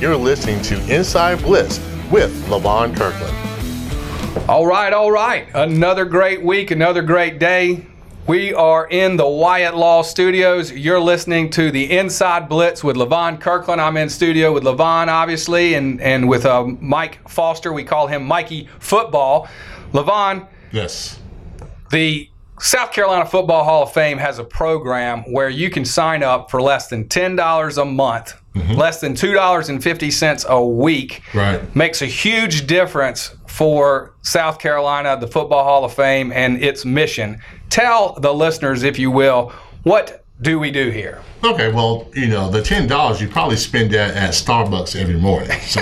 You're listening to Inside Blitz with Levon Kirkland. All right, all right. Another great week, another great day. We are in the Wyatt Law Studios. You're listening to the Inside Blitz with Levon Kirkland. I'm in studio with Levon, obviously, and, and with uh, Mike Foster. We call him Mikey Football. Levon, Yes. the South Carolina Football Hall of Fame has a program where you can sign up for less than $10 a month, less than $2.50 a week. Right. Makes a huge difference for South Carolina, the Football Hall of Fame, and its mission. Tell the listeners, if you will, what do we do here? Okay, well, you know, the ten dollars you probably spend that at Starbucks every morning. So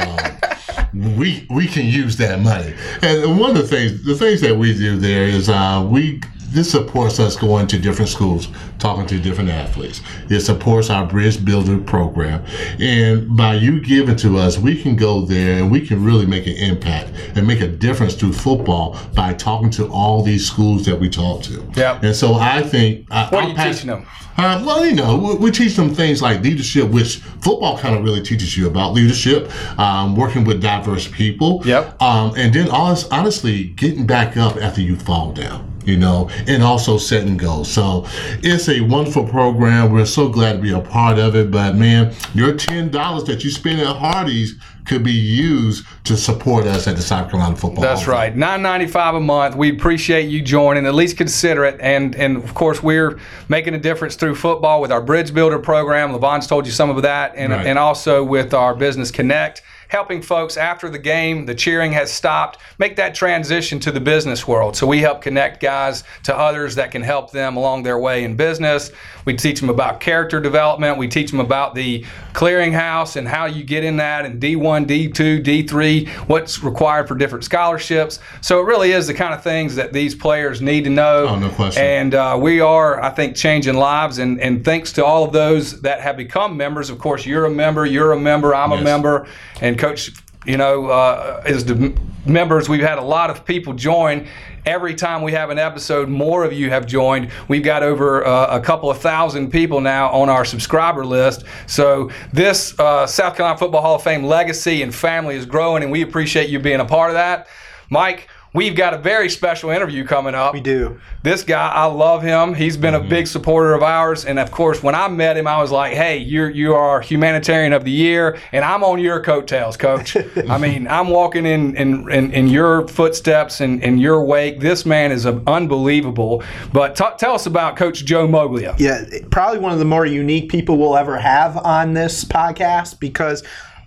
we we can use that money. And one of the things the things that we do there is uh, we this supports us going to different schools, talking to different athletes. It supports our Bridge Builder program. And by you giving to us, we can go there and we can really make an impact and make a difference through football by talking to all these schools that we talk to. Yep. And so I think I, What are I'm you pas- teaching them? uh, well, you know, we, we teach them things like leadership, which football kind of really teaches you about leadership, um, working with diverse people. Yep. Um, and then honest, honestly, getting back up after you fall down, you know, and also setting goals. So it's a wonderful program. We're so glad to be a part of it. But man, your $10 that you spend at Hardee's could be used to support us at the South Carolina Football That's Hall right. Nine ninety five a month. We appreciate you joining. At least consider it. And and of course we're making a difference through football with our Bridge Builder program. Levon's told you some of that, and Right. and also with our Business Connect. Helping folks after the game, the cheering has stopped, make that transition to the business world. So we help connect guys to others that can help them along their way in business. We teach them about character development. We teach them about the clearinghouse and how you get in that and D1, D2, D3, what's required for different scholarships. So it really is the kind of things that these players need to know. Oh, no question. And uh, we are, I think, changing lives. And, and thanks to all of those that have become members. Of course, you're a member, you're a member, I'm a Yes. member, and Coach, you know, uh, is the members. We've had a lot of people join. Every time we have an episode, more of you have joined. We've got over uh, a couple of thousand people now on our subscriber list. So this uh, South Carolina Football Hall of Fame legacy and family is growing, and we appreciate you being a part of that. Mike, we've got a very special interview coming up. We do. This guy, I love him. He's been a big supporter of ours, and of course, when I met him, I was like, "Hey, you're you are humanitarian of the year, and I'm on your coattails, Coach. I mean, I'm walking in in, in, in your footsteps and in your wake. This man is uh, unbelievable. But t- tell us about Coach Joe Moglia. Yeah, probably one of the more unique people we'll ever have on this podcast because.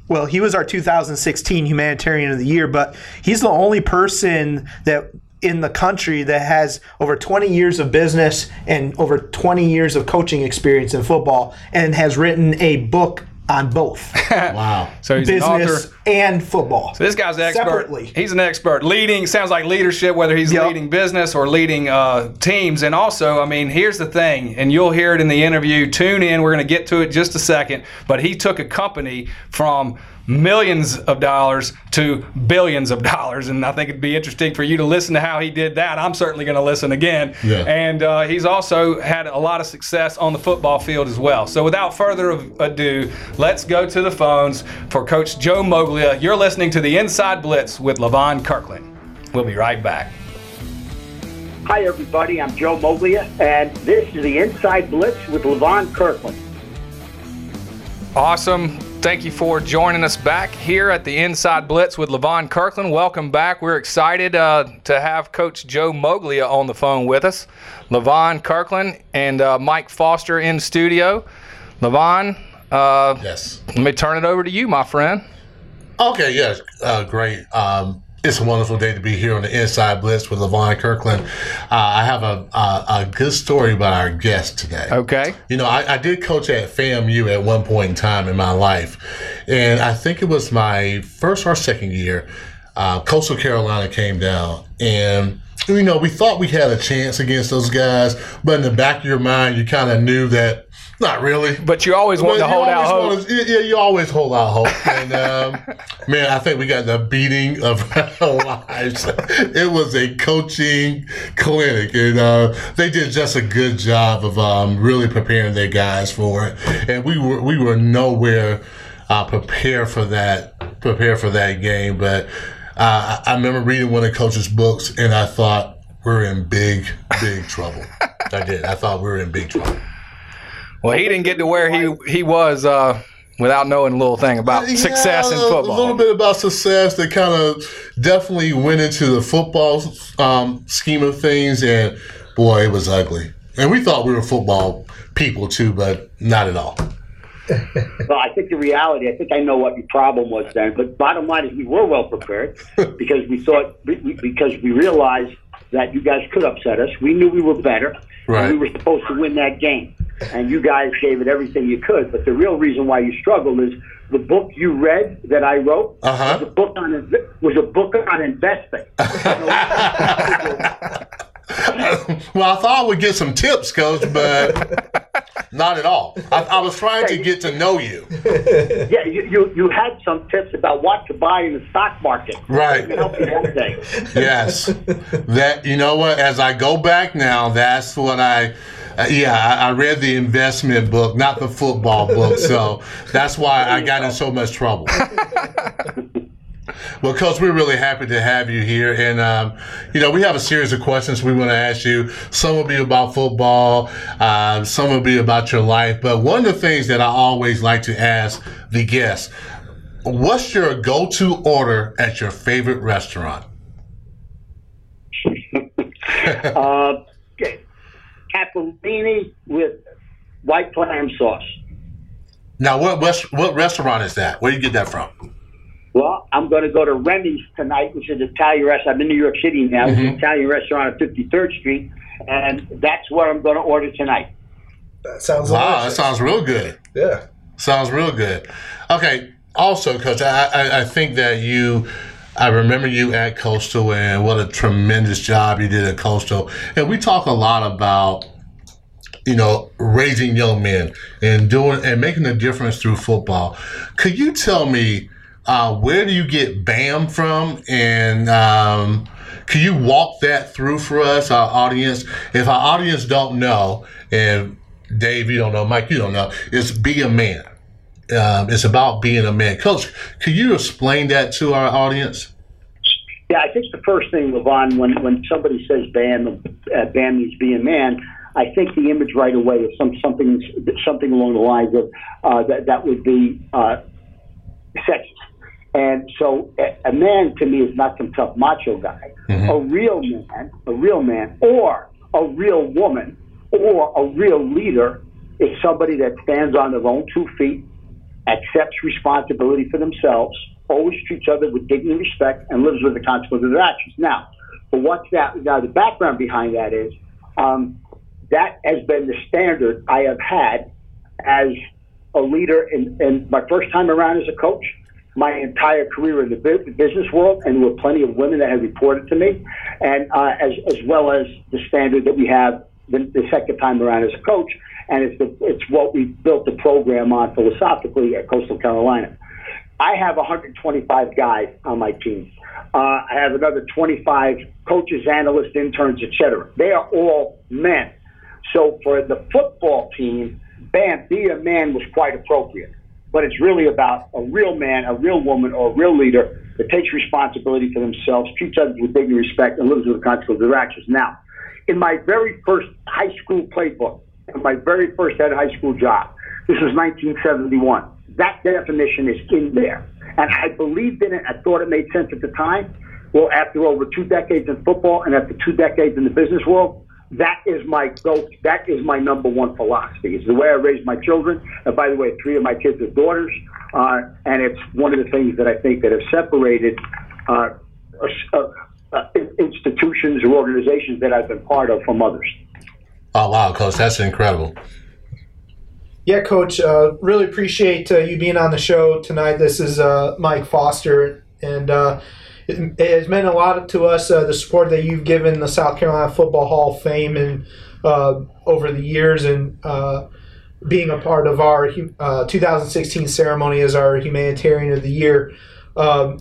Well, he was our 2016 Humanitarian of the Year, but he's the only person that in the country that has over 20 years of business and over 20 years of coaching experience in football and has written a book on both Wow. So he's an business author. and football. So this guy's an expert. Separately. He's an expert. Leading sounds like leadership, whether he's Yep. leading business or leading uh, teams. And also, I mean, here's the thing, and you'll hear it in the interview. Tune in. We're going to get to it just a second. But he took a company from millions of dollars to billions of dollars, and I think it'd be interesting for you to listen to how he did that. I'm certainly going to listen again. Yeah. And uh, he's also had a lot of success on the football field as well. So without further ado, let's go to the phones for Coach Joe Moglia. You're listening to the Inside Blitz with Levon Kirkland. We'll be right back. Hi, everybody. I'm Joe Moglia, and this is the Inside Blitz with Levon Kirkland. Awesome. Thank you for joining us back here at the Inside Blitz with Levon Kirkland. Welcome back. We're excited uh, to have Coach Joe Moglia on the phone with us. Levon Kirkland and uh, Mike Foster in studio. Levon, uh, Yes. let me turn it over to you, my friend. Okay, yes, uh, great. Um, it's a wonderful day to be here on the Inside Blitz with Levon Kirkland. Uh, I have a, a a good story about our guest today. Okay. You know, I, I did coach at FAMU at one point in time in my life, and I think it was my first or second year. Uh, Coastal Carolina came down, and you know we thought we had a chance against those guys, but in the back of your mind, you kind of knew that not really. But you always want to hold out hope. wanna- yeah, you always hold out hope. And um, man, I think we got the beating of our lives. It was a coaching clinic, and uh, they did just a good job of um, really preparing their guys for it. And we were we were nowhere. uh, prepare for that prepare for that game. But uh, I remember reading one of Coach's books, and I thought we're in big, big trouble. I did. I thought we were in big trouble. Well, he didn't get to where he he was uh, without knowing a little thing about Yeah, success in football. A little bit about success that kind of definitely went into the football um, scheme of things, and boy, it was ugly. And we thought we were football people too, but not at all. Well, I think the reality, I think I know what your problem was then, but bottom line is we were well prepared because we thought, we- we- because we realized that you guys could upset us. We knew we were better. Right. And we were supposed to win that game. And you guys gave it everything you could. But the real reason why you struggled is the book you read that I wrote Uh-huh. was a book on was a book on investing. well, I thought I would get some tips, coach, but not at all. I, I was trying to get to know you. yeah, you, you you had some tips about what to buy in the stock market. Right. I help you that day. Yes, that you know what? As I go back now, that's what I. Uh, yeah, I, I read the investment book, not the football book. So that's why I got in so much trouble. Well, Coach, we're really happy to have you here. And, um, you know, we have a series of questions we want to ask you. Some will be about football, uh, some will be about your life. But one of the things that I always like to ask the guests what's your go to order at your favorite restaurant? uh, capellini with white clam sauce. Now, what, what, what restaurant is that? Where do you get that from? Well, I'm going to go to Remy's tonight, which is an Italian restaurant. I'm in New York City now. Mm-hmm. an Italian restaurant at 53rd Street, and that's what I'm going to order tonight. That sounds Wow, that sounds real good. yeah. Sounds real good. Okay. Also, Coach, I, I, I think that you, I remember you at Coastal and what a tremendous job you did at Coastal. And we talk a lot about, you know, raising young men and doing and making a difference through football. Could you tell me uh, where do you get BAM from? And um, can you walk that through for us, our audience? If our audience don't know, and Dave, you don't know, Mike, you don't know, it's be a man. Um, it's about being a man. Coach, can you explain that to our audience? Yeah, I think the first thing, Levon, when, when somebody says BAM, uh, BAM means be a man, I think the image right away is some something something along the lines of uh, that that would be uh, sexist. And so a, a man to me is not some tough macho guy. A real man, a real man, or a real woman, or a real leader is somebody that stands on their own two feet, accepts responsibility for themselves, always treats others with dignity and respect, and lives with the consequences of their actions. Now, but what's that? Now, the background behind that is um, that has been the standard I have had as a leader in, in my first time around as a coach, my entire career in the business world, and there were plenty of women that have reported to me, and uh, as as well as the standard that we have the, the second time around as a coach, and it's the, it's what we built the program on philosophically at Coastal Carolina. I have 125 guys on my team. Uh, I have another 25 coaches, analysts, interns, etc. They are all men. So for the football team, bam, be a man was quite appropriate. But it's really about a real man, a real woman, or a real leader that takes responsibility for themselves, treats others with dignity and respect, and lives with the consequences of their actions. Now, in my very first high school playbook, my very first head high school job, this was 1971. That definition is in there. And I believed in it. I thought it made sense at the time. Well, after over two decades in football and after two decades in the business world, that is my go. That is my number one philosophy. It's the way I raise my children. And by the way, three of my kids are daughters, uh, and it's one of the things that I think that have separated uh, uh, uh, institutions or organizations that I've been part of from others. Wow, Coach, that's incredible. Yeah, Coach. Uh, really appreciate uh, you being on the show tonight. This is uh, Mike Foster, and uh, it, it has meant a lot to us uh, the support that you've given the South Carolina Football Hall of Fame and uh, over the years, and being a part of our uh, 2016 ceremony as our Humanitarian of the Year. Um,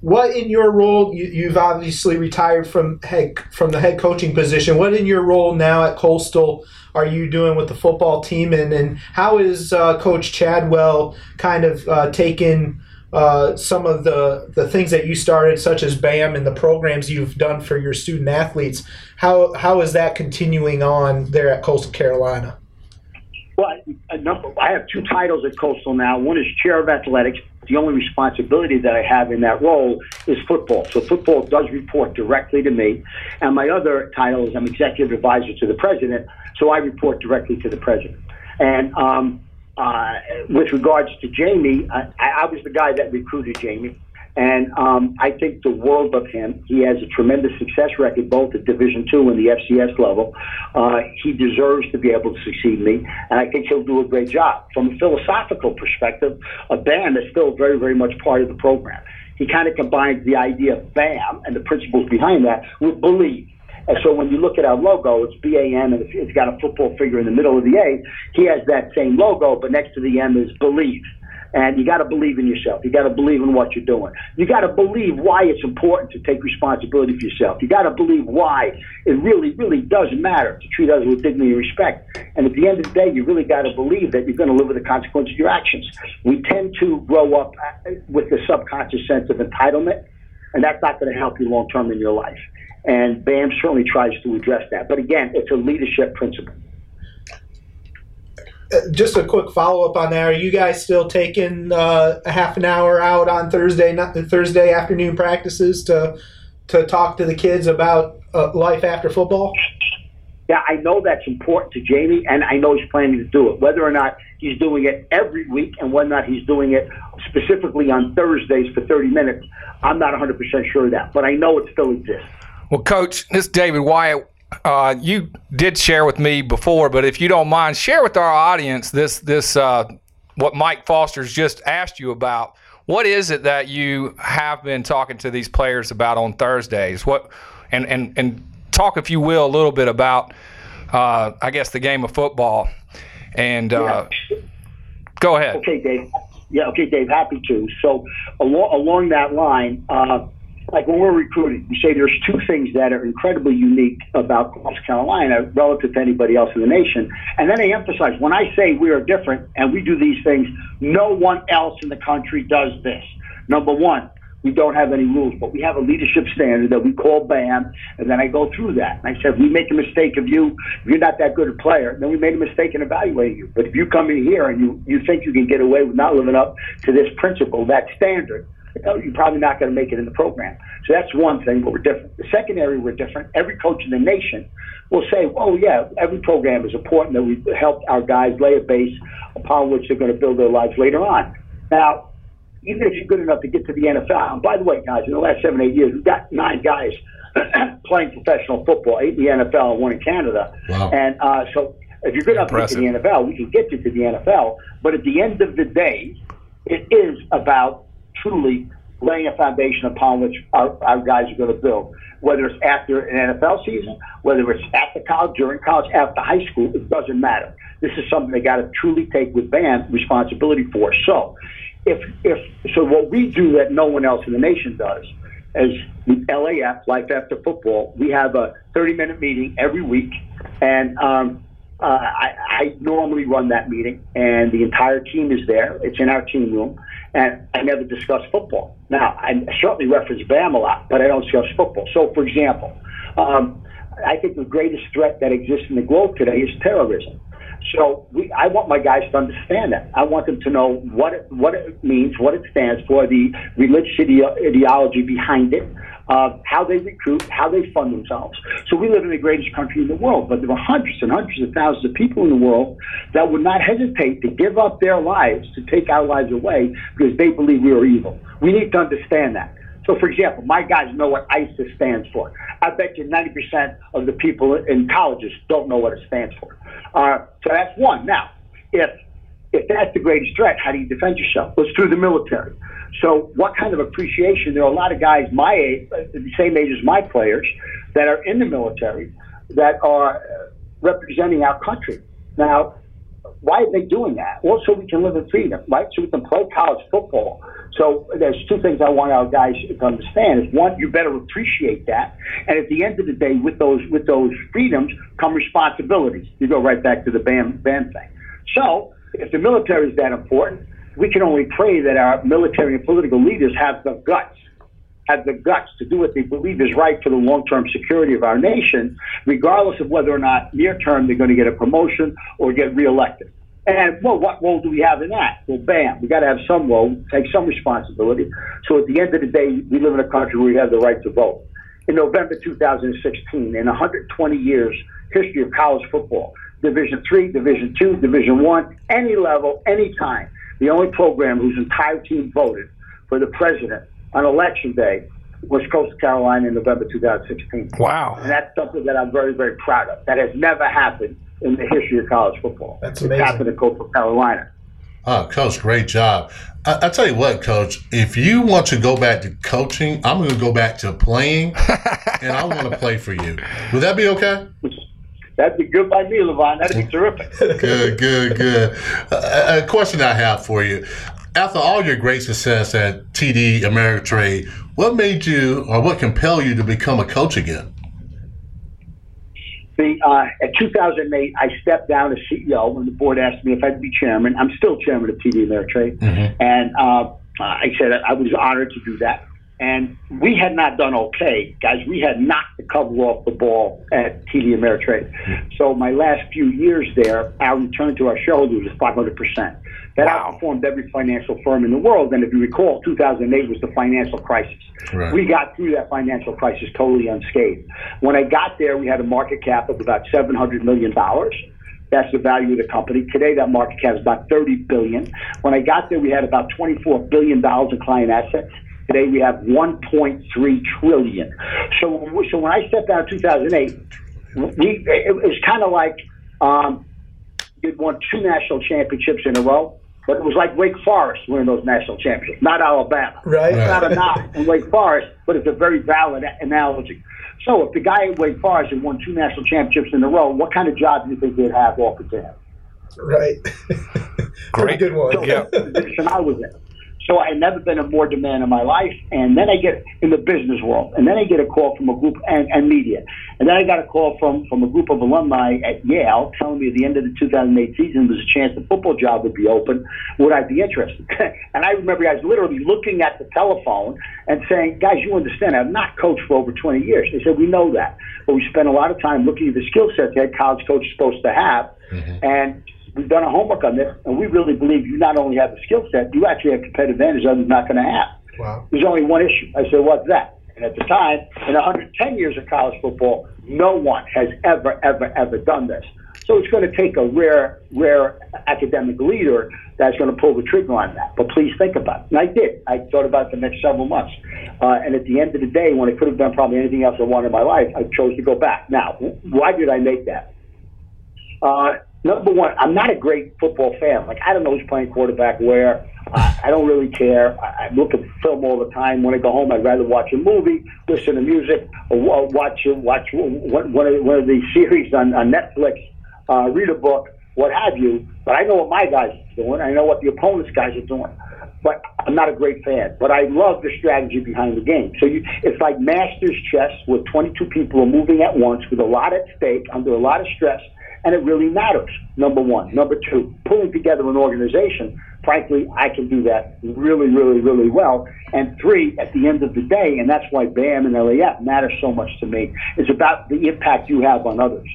what in your role? You, you've obviously retired from head from the head coaching position. What in your role now at Coastal are you doing with the football team, and and how is uh, Coach Chadwell kind of uh, taking uh, some of the the things that you started, such as BAM and the programs you've done for your student athletes? How how is that continuing on there at Coastal Carolina? Well, I have two titles at Coastal now. One is chair of athletics. The only responsibility that I have in that role is football. So football does report directly to me. And my other title is I'm executive advisor to the president. So I report directly to the president. And um, uh, with regards to Jamie, I, I was the guy that recruited Jamie. And um, I think the world of him. He has a tremendous success record, both at Division Two and the FCS level. Uh, he deserves to be able to succeed me, and I think he'll do a great job. From a philosophical perspective, a BAM is still very, very much part of the program. He kind of combines the idea of BAM and the principles behind that with believe. And so when you look at our logo, it's BAM and it's got a football figure in the middle of the A. He has that same logo, but next to the M is believe. And you got to believe in yourself. You got to believe in what you're doing. You got to believe why it's important to take responsibility for yourself. You got to believe why it really, really does matter to treat others with dignity and respect. And at the end of the day, you really got to believe that you're going to live with the consequences of your actions. We tend to grow up uh, with the subconscious sense of entitlement, and that's not going to help you long term in your life. And BAM certainly tries to address that. But again, it's a leadership principle. Uh, just a quick follow up on that. Are you guys still taking uh, a half an hour out on Thursday Thursday afternoon practices to to talk to the kids about uh, life after football? Yeah, I know that's important to Jamie, and I know he's planning to do it. Whether or not he's doing it every week and whether or not he's doing it specifically on Thursdays for 30 minutes, I'm not 100% sure of that. But I know it still exists. Well, Coach, this is David Wyatt uh, you did share with me before, but if you don't mind, share with our audience this this uh, what Mike Foster's just asked you about. What is it that you have been talking to these players about on Thursdays? What and and and talk, if you will, a little bit about, uh, I guess, the game of football. And uh, yeah. go ahead. Okay, Dave. Yeah, okay, Dave. Happy to. So along along that line uh, like when we're recruiting, we say there's two things that are incredibly unique about North Carolina relative to anybody else in the nation. And then I emphasize when I say we are different and we do these things, no one else in the country does this. Number one, we don't have any rules, but we have a leadership standard that we call BAM, and then I go through that. And I said, if we make a mistake of you, if you're not that good a player, then we made a mistake in evaluating you. But if you come in here and you, you think you can get away with not living up to this principle, that standard, you're probably not going to make it in the program. So that's one thing, but we're different. The second area we're different. Every coach in the nation will say, "Oh yeah, every program is important that we help our guys lay a base upon which they're going to build their lives later on." Now, even if you're good enough to get to the NFL, and by the way, guys, in the last seven eight years, we've got nine guys playing professional football, eight in the NFL and one in Canada, wow. and uh, so. If you're good enough to get to the NFL, we can get you to the NFL. But at the end of the day, it is about truly laying a foundation upon which our, our guys are going to build. Whether it's after an NFL season, whether it's after college, during college, after high school, it doesn't matter. This is something they got to truly take with BAM responsibility for. So, if if so, what we do that no one else in the nation does is LAF, Life After Football. We have a 30 minute meeting every week, and um, uh, I, I normally run that meeting, and the entire team is there. It's in our team room and I never discuss football. Now, I certainly reference BAM a lot, but I don't discuss football. So, for example, um, I think the greatest threat that exists in the globe today is terrorism. So we, I want my guys to understand that. I want them to know what it, what it means, what it stands for, the religious ideology behind it, how they recruit, how they fund themselves. So we live in the greatest country in the world, but there are hundreds and hundreds of thousands of people in the world that would not hesitate to give up their lives to take our lives away because they believe we are evil. We need to understand that. So, for example, my guys know what ISIS stands for. I bet you 90% of the people in colleges don't know what it stands for. Uh, so that's one. Now, if if that's the greatest threat, how do you defend yourself? Well, it's through the military. So, what kind of appreciation? There are a lot of guys my age, uh, the same age as my players, that are in the military that are uh, representing our country. Now, why are they doing that? Well, so we can live in freedom, right? So we can play college football. So there's two things I want our guys to understand: is one, you better appreciate that, and at the end of the day, with those with those freedoms come responsibilities. You go right back to the BAM BAM thing. So if the military is that important, we can only pray that our military and political leaders have the guts have the guts to do what they believe is right for the long term security of our nation, regardless of whether or not near term they're going to get a promotion or get reelected. And well, what role do we have in that? Well, bam, we got to have some role, take some responsibility. So at the end of the day, we live in a country where we have the right to vote. In November 2016, in 120 years history of college football, Division three, Division two, Division one, any level, any time, the only program whose entire team voted for the president on election day was Coastal Carolina in November 2016. Wow. And that's something that I'm very, very proud of. That has never happened in the history of college football. That's amazing. It happened in Coastal Carolina. Oh, coach, great job. I, I tell you what, coach, if you want to go back to coaching, I'm going to go back to playing, and I want to play for you. Would that be okay? That'd be good by me, Levon. That'd be terrific. Good, good, good. A, a question I have for you. After all your great success at TD Ameritrade, what made you or what compelled you to become a coach again? The, uh, at 2008, I stepped down as CEO when the board asked me if I'd be chairman. I'm still chairman of TD Ameritrade. And uh, I said I was honored to do that. And we had not done okay, guys. We had knocked the cover off the ball at TD Ameritrade. So my last few years there, our return to our shareholders was 500%. That Wow. outperformed every financial firm in the world. And if you recall, 2008 was the financial crisis. Right. We got through that financial crisis totally unscathed. When I got there, we had a market cap of about $700 million. That's the value of the company. Today, that market cap is about 30 billion. When I got there, we had about 24 billion dollars in client assets. Today, we have 1.3 trillion. So, so when I stepped out in 2008, we it was kind of like um, you'd won two national championships in a row. But it was like Wake Forest winning those national championships, not Alabama. Right. It's not a knock on Wake Forest, but it's a very valid analogy. So if the guy at Wake Forest had won two national championships in a row, what kind of job do you think they'd have offered to him? Right. Pretty good one. So Yeah. that's the position I was in. So I had never been in more demand in my life. And then I get in the business world. And then I get a call from a group and, and media. And then I got a call from, from a group of alumni at Yale telling me at the end of the 2008 season there's a chance the football job would be open. Would I be interested? and I remember I was literally looking at the telephone and saying, guys, you understand, I've not coached for over 20 years. They said, we know that. But we spent a lot of time looking at the skill sets that college coach is supposed to have. Mm-hmm. And we've done our homework on this, and we really believe you not only have the skill set, you actually have competitive advantage others not going to have. Wow. There's only one issue. I said, what's that? And at the time, in 110 years of college football, no one has ever, ever, ever done this. So it's going to take a rare, rare academic leader that's going to pull the trigger on that. But please think about it. And I did. I thought about it the next several months. Uh, and at the end of the day, when I could have done probably anything else I wanted in my life, I chose to go back. Now, why did I make that? Uh, number one, I'm not a great football fan. Like, I don't know who's playing quarterback where. I, I don't really care. I, I look at film all the time. When I go home, I'd rather watch a movie, listen to music, or wa- watch watch one one of, one of the series on, on Netflix, uh, read a book, what have you. But I know what my guys are doing. I know what the opponent's guys are doing. But I'm not a great fan. But I love the strategy behind the game. So you, it's like Masters chess, where 22 people are moving at once with a lot at stake, under a lot of stress and it really matters. Number one. Number two, pulling together an organization. Frankly, I can do that really, really, really well. And three, at the end of the day, and that's why BAM and LAF matter so much to me, is about the impact you have on others.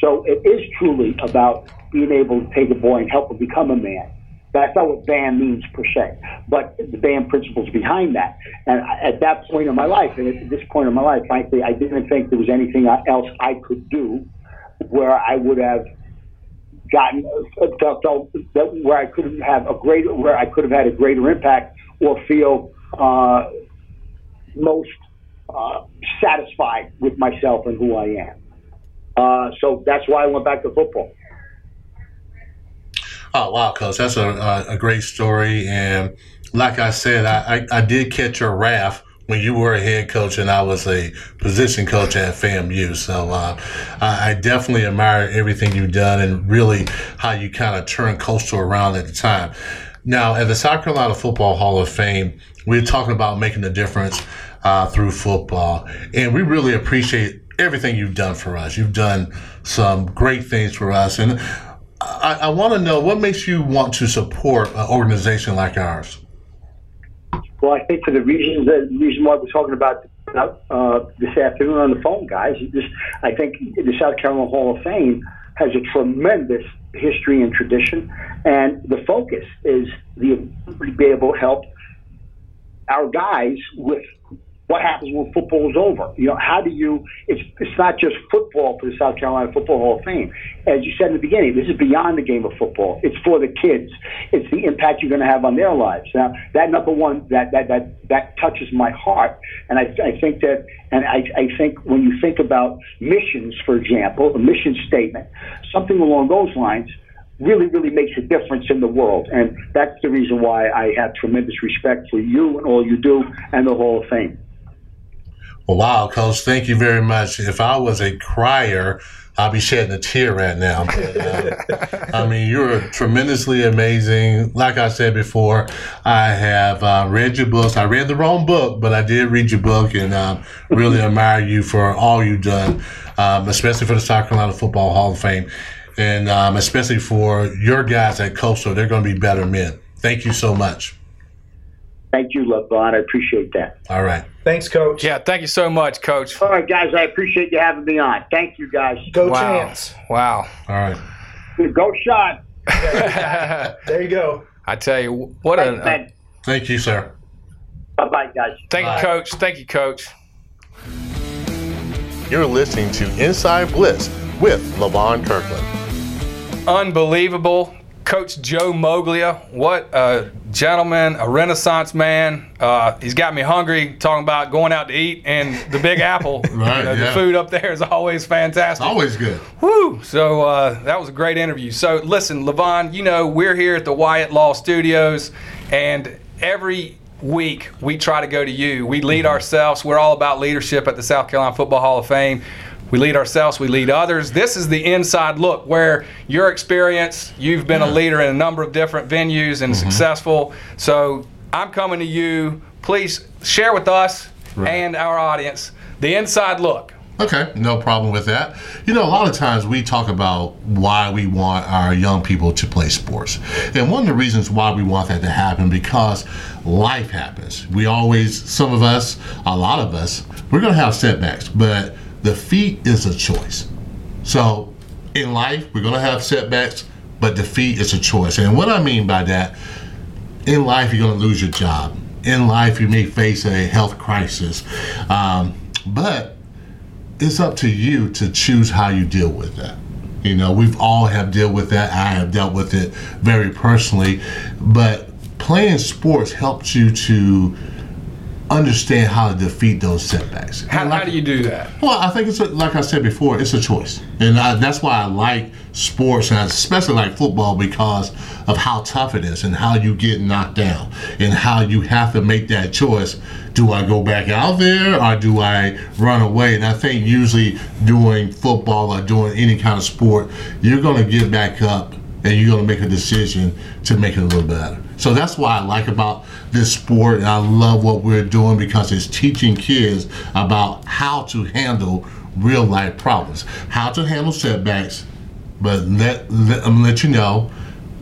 So it is truly about being able to take a boy and help him become a man. That's not what BAM means per se, but the BAM principles behind that. And at that point in my life, and at this point in my life, frankly, I didn't think there was anything else I could do where I would have gotten felt, that where I could have a greater where I could have had a greater impact or feel uh, most uh, satisfied with myself and who I am. Uh, so that's why I went back to football. Oh wow, coach, that's a, a, great story. And like I said, I, I, I did catch your wrath when you were a head coach and I was a position coach at FAMU. So uh, I definitely admire everything you've done and really how you kind of turned Coastal around at the time. Now, at the South Carolina Football Hall of Fame, we're talking about making a difference uh, through football, and we really appreciate everything you've done for us. You've done some great things for us, and I, I want to know what makes you want to support an organization like ours. Well, I think for the reasons that the reason why we're talking about uh, this afternoon on the phone, guys, just I think the South Carolina Hall of Fame has a tremendous history and tradition, and the focus is the to be able to help our guys with what happens when football is over. You know, how do you? It's it's not just football for the South Carolina Football Hall of Fame. As you said in the beginning, this is beyond the game of football. It's for the kids. It's the impact you're going to have on their lives. Now, that number one, that that that that touches my heart, and I I think that, and I I think when you think about missions, for example, a mission statement, something along those lines really, really makes a difference in the world. And that's the reason why I have tremendous respect for you and all you do and the Hall of Fame. Well, wow, Coach, thank you very much. If I was a crier, I'll be shedding a tear right now. But, uh, I mean, you're tremendously amazing. Like I said before, I have uh, read your books. I read the wrong book, but I did read your book and um, really admire you for all you've done, um, especially for the South Carolina Football Hall of Fame, and um, especially for your guys at Coastal. They're going to be better men. Thank you so much. Thank you, Levon. I appreciate that. All right. Thanks, Coach. Yeah, thank you so much, Coach. All right, guys. I appreciate you having me on. Thank you, guys. Go Wow. Chants. Wow. All right. Go shot. There you go. I tell you, what a. Thank Thank you, sir. Bye bye, guys. Thank Bye. you, Coach. Thank you, Coach. You're listening to Inside Blitz with Levon Kirkland. Unbelievable. Coach Joe Moglia, what a gentleman, a renaissance man. Uh, he's got me hungry talking about going out to eat and the Big Apple. Right, You know, The food up there is always fantastic. Always good. Woo! So uh, that was a great interview. So listen, Levon, you know we're here at the Wyatt Law Studios, and every week we try to go to you. We lead ourselves. We're all about leadership at the South Carolina Football Hall of Fame. We lead ourselves. We lead others. This is the inside look where your experience. You've been a leader in a number of different venues and mm-hmm. successful. So I'm coming to you. Please share with us Right. and our audience the inside look. Okay, no problem with that. You know, a lot of times we talk about why we want our young people to play sports. And one of the reasons why we want that to happen because life happens. We always some of us, a lot of us, we're going to have setbacks, but defeat is a choice. So, in life, we're going to have setbacks, but defeat is a choice. And what I mean by that, in life, you're going to lose your job. In life, you may face a health crisis. Um, but it's up to you to choose how you deal with that. You know, we've all have dealt with that. I have dealt with it very personally, but playing sports helps you to understand how to defeat those setbacks. How, And how do you do that? well, I think it's a, like I said before, it's a choice, and I, that's why I like sports, and I especially like football because of how tough it is and how you get knocked down, and how you have to make that choice. Do I go back out there or do I run away? And I think usually doing football or doing any kind of sport, you're going to get back up and you're going to make a decision to make it a little better. So that's why I like about this sport, and I love what we're doing because it's teaching kids about how to handle real life problems, how to handle setbacks. But let, let I'm let you know,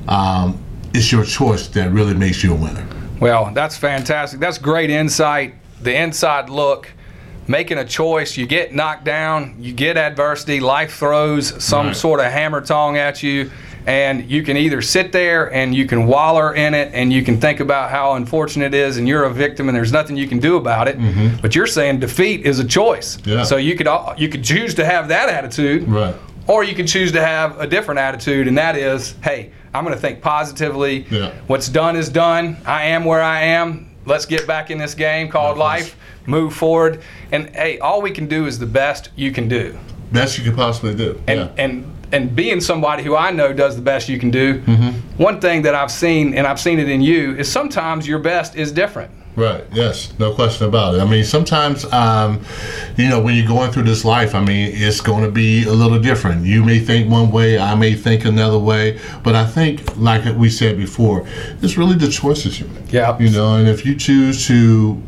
um, it's your choice that really makes you a winner. Well, that's fantastic. That's great insight. The inside look, making a choice. You get knocked down, you get adversity, life throws some Right. sort of hammer tong at you, and you can either sit there and you can waller in it and you can think about how unfortunate it is and you're a victim and there's nothing you can do about it. But you're saying defeat is a choice. Mm-hmm. Yeah. So you could al- you could choose to have that attitude. Right. Or you can choose to have a different attitude, and that is, hey, I'm going to think positively. Yeah. What's done is done. I am where I am. Let's get back in this game called No life, move forward. And hey, all we can do is the best you can do. Best you could possibly do. And yeah. and and being somebody who I know does the best you can do. Mm-hmm. One thing that I've seen, and I've seen it in you, is sometimes your best is different. Right. Yes. No question about it. I mean, sometimes, um, you know, when you're going through this life, I mean, it's going to be a little different. You may think one way, I may think another way, but I think, like we said before, it's really the choices you make. Yeah. You know, and if you choose to,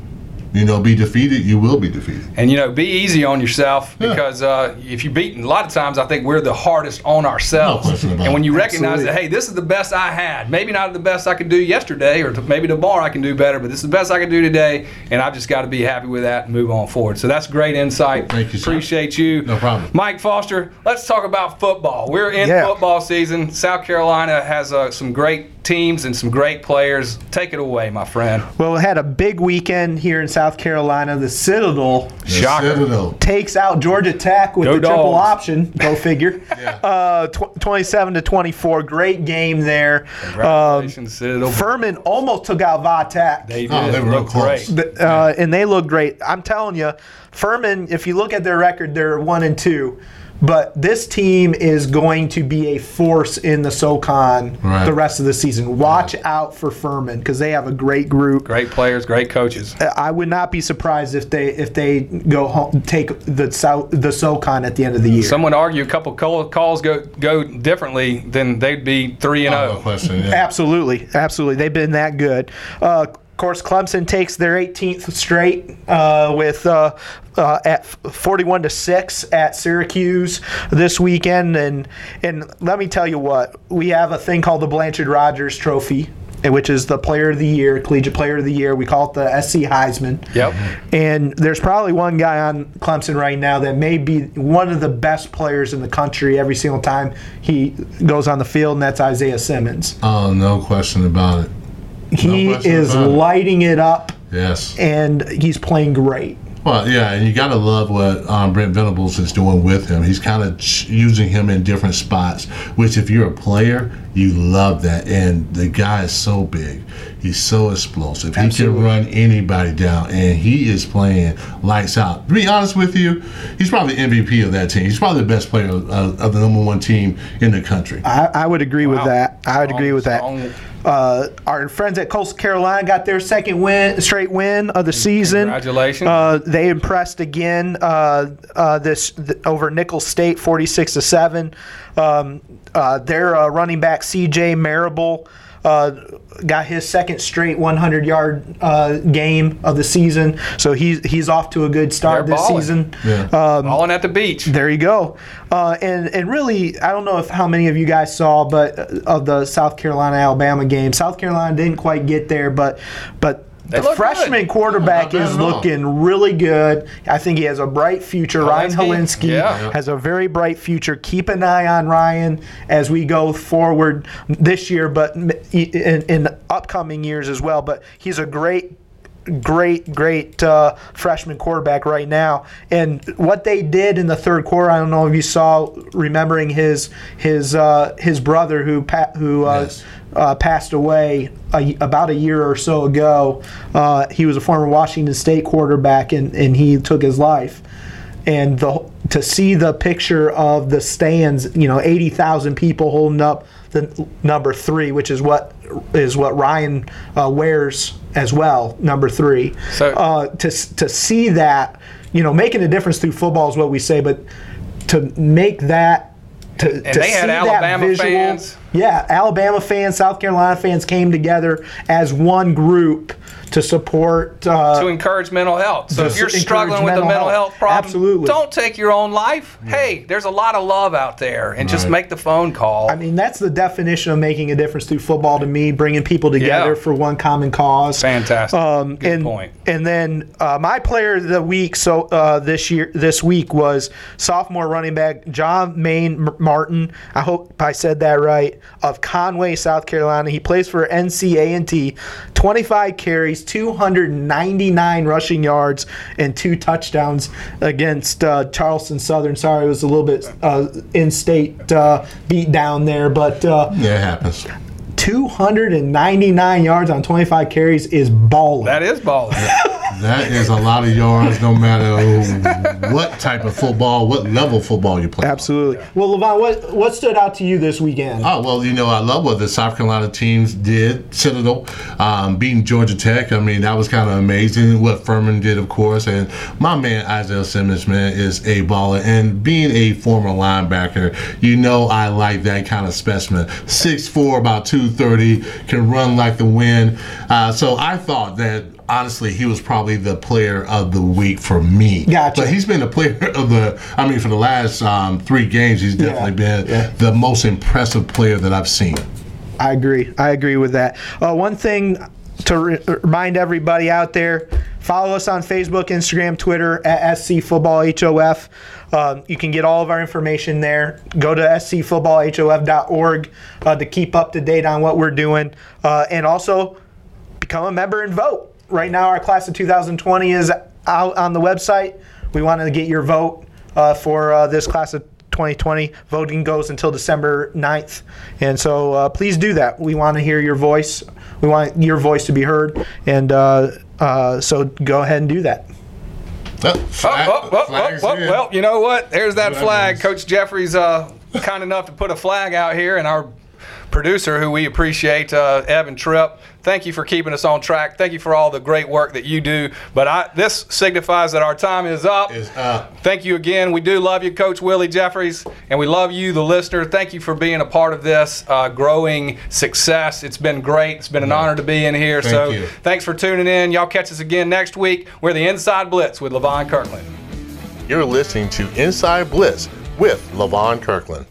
you know, be defeated, you will be defeated. And you know, be easy on yourself Yeah. because uh, if you beat, a lot of times I think we're the hardest on ourselves. No question about and when it. you recognize Absolutely. that, hey, this is the best I had. Maybe not the best I could do yesterday, or t- maybe tomorrow I can do better, but this is the best I can do today, and I've just got to be happy with that and move on forward. So that's great insight. Thank you, sir. Appreciate you. No problem. Mike Foster, let's talk about football. We're in Yeah. football season. South Carolina has uh, some great teams and some great players. Take it away, my friend. Well, we had a big weekend here in South Carolina. The Citadel The Citadel. takes out Georgia Tech with Go the triple option. Go figure. uh, tw- 27 to 24. Great game there. Um, Congratulations, Citadel. Furman almost took out Va Tech. They did. Oh, they were real close. great. The- uh, and they look great. I'm telling you, Furman. If you look at their record, they're one and two. But this team is going to be a force in the SoCon Right. the rest of the season. Watch out for Furman because they have a great group. Great players, great coaches. I would not be surprised if they if they go home take the South the SoCon at the end of the year. Some would argue a couple calls go go differently, then they'd be three and Oh, no zero. Absolutely, absolutely. They've been that good. Uh, course, Clemson takes their 18th straight uh, with uh, uh, at 41 to six at Syracuse this weekend, and and let me tell you what we have a thing called the Blanchard Rogers Trophy. Which is the Player of the Year, Collegiate Player of the Year. We call it the SC Heisman. Yep. And there's probably one guy on Clemson right now that may be one of the best players in the country every single time he goes on the field, and that's Isaiah Simmons. Oh, no question about it. He question is lighting it up, Yes. and he's playing great. Well, yeah, and you got to love what um, Brent Venables is doing with him. He's kind of ch- using him in different spots, which, if you're a player, you love that. And the guy is so big, he's so explosive. He can run anybody down, and he is playing lights out. To be honest with you, he's probably MVP of that team. He's probably the best player of, of the number one team in the country. I, I would agree with that. I would agree with that. Uh, our friends at Coastal Carolina got their second win, straight win of the season. Congratulations. Uh, they impressed again uh, uh, this th- over Nicholls State, 46 to seven. Um, uh, their uh, running back C.J. Marable uh, got his second straight 100 yard uh, game of the season, so he's he's off to a good start They're this balling. season. Yeah. Um, Balling at the beach. there you go. Uh, and and really, I don't know if how many of you guys saw, but uh, of the South Carolina Alabama game, South Carolina didn't quite get there, but but. The freshman good. quarterback Not is at all. looking really good. I think he has a bright future. Ryan Hilinski? Hilinski Yeah. has a very bright future. Keep an eye on Ryan as we go forward this year, but in, in upcoming years as well. But he's a great great, great uh, freshman quarterback right now. And what they did in the third quarter, I don't know if you saw, remembering his his uh, his brother who pa- who uh, Yes. uh, passed away a, about a year or so ago. Uh, he was a former Washington State quarterback, and, and he took his life. And the to see the picture of the stands, you know, eighty thousand people holding up the number three, which is what is what Ryan uh, wears as well, number three. So- uh, to to see that, you know, making a difference through football is what we say, but to make that to, to they had see that visual, fans. Yeah, Alabama fans, South Carolina fans came together as one group to support. Uh, to encourage mental health. So if you're struggling with a mental mental health. health problem, Absolutely. don't take your own life. Hey, there's a lot of love out there, and just make the phone call. I mean, that's the definition of making a difference through football to me, bringing people together Yeah. for one common cause. Fantastic. Um, Good and, point. And then uh, my player of the week, so uh, this year, this week was sophomore running back Jah-Maine Martin. I hope I said that right. Of Conway, South Carolina, he plays for NCA&T. 25 carries, 299 rushing yards, and two touchdowns against uh, Charleston Southern. Sorry, it was a little bit uh, in-state uh, beat down there, but. Uh, Yeah, it happens. 299 yards on 25 carries is balling. that is balling. That is a lot of yards, no matter what type of football, what level football you play. Absolutely. Well, Levon, what what stood out to you this weekend? Oh well, you know I love what the South Carolina teams did. Citadel um, beating Georgia Tech. I mean that was kind of amazing. What Furman did, of course, and my man Isaiah Simmons, man, is a baller. And being a former linebacker, you know I like that kind of specimen. 6'4", about two thirty, can run like the wind. Uh, so I thought that honestly, he was probably the player of the week for me. Gotcha. But he's been the player of the. I mean, for the last um, three games, he's definitely been yeah. the most impressive player that I've seen. I agree. I agree with that. Uh, one thing to re- remind everybody out there follow us on Facebook, Instagram, Twitter at SC Football HOF. Um, you can get all of our information there. Go to scfootballhof.org uh, to keep up to date on what we're doing. Uh, and also become a member and vote. Right now, our class of 2020 is out on the website. We want to get your vote uh, for uh, this class of 2020. Voting goes until December 9th. And so uh, please do that. We want to hear your voice. We want your voice to be heard. And uh, uh, so go ahead and do that. Oh, Oh, flag- oh, oh, oh, flags oh, well, you know what? There's that That flag. Coach Jeffries uh, kind enough to put a flag out here, and our producer, who we appreciate, uh, Evan Tripp. Thank you for keeping us on track. Thank you for all the great work that you do. But I, this signifies that our time is up. Is up. Thank you again. We do love you, Coach Willie Jeffries, and we love you, the listener. Thank you for being a part of this uh, growing success. It's been great. It's been an honor to be in here. Thank so you. thanks for tuning in. Y'all catch us again next week. We're the Inside Blitz with Levon Kirkland. You're listening to Inside Blitz with Levon Kirkland.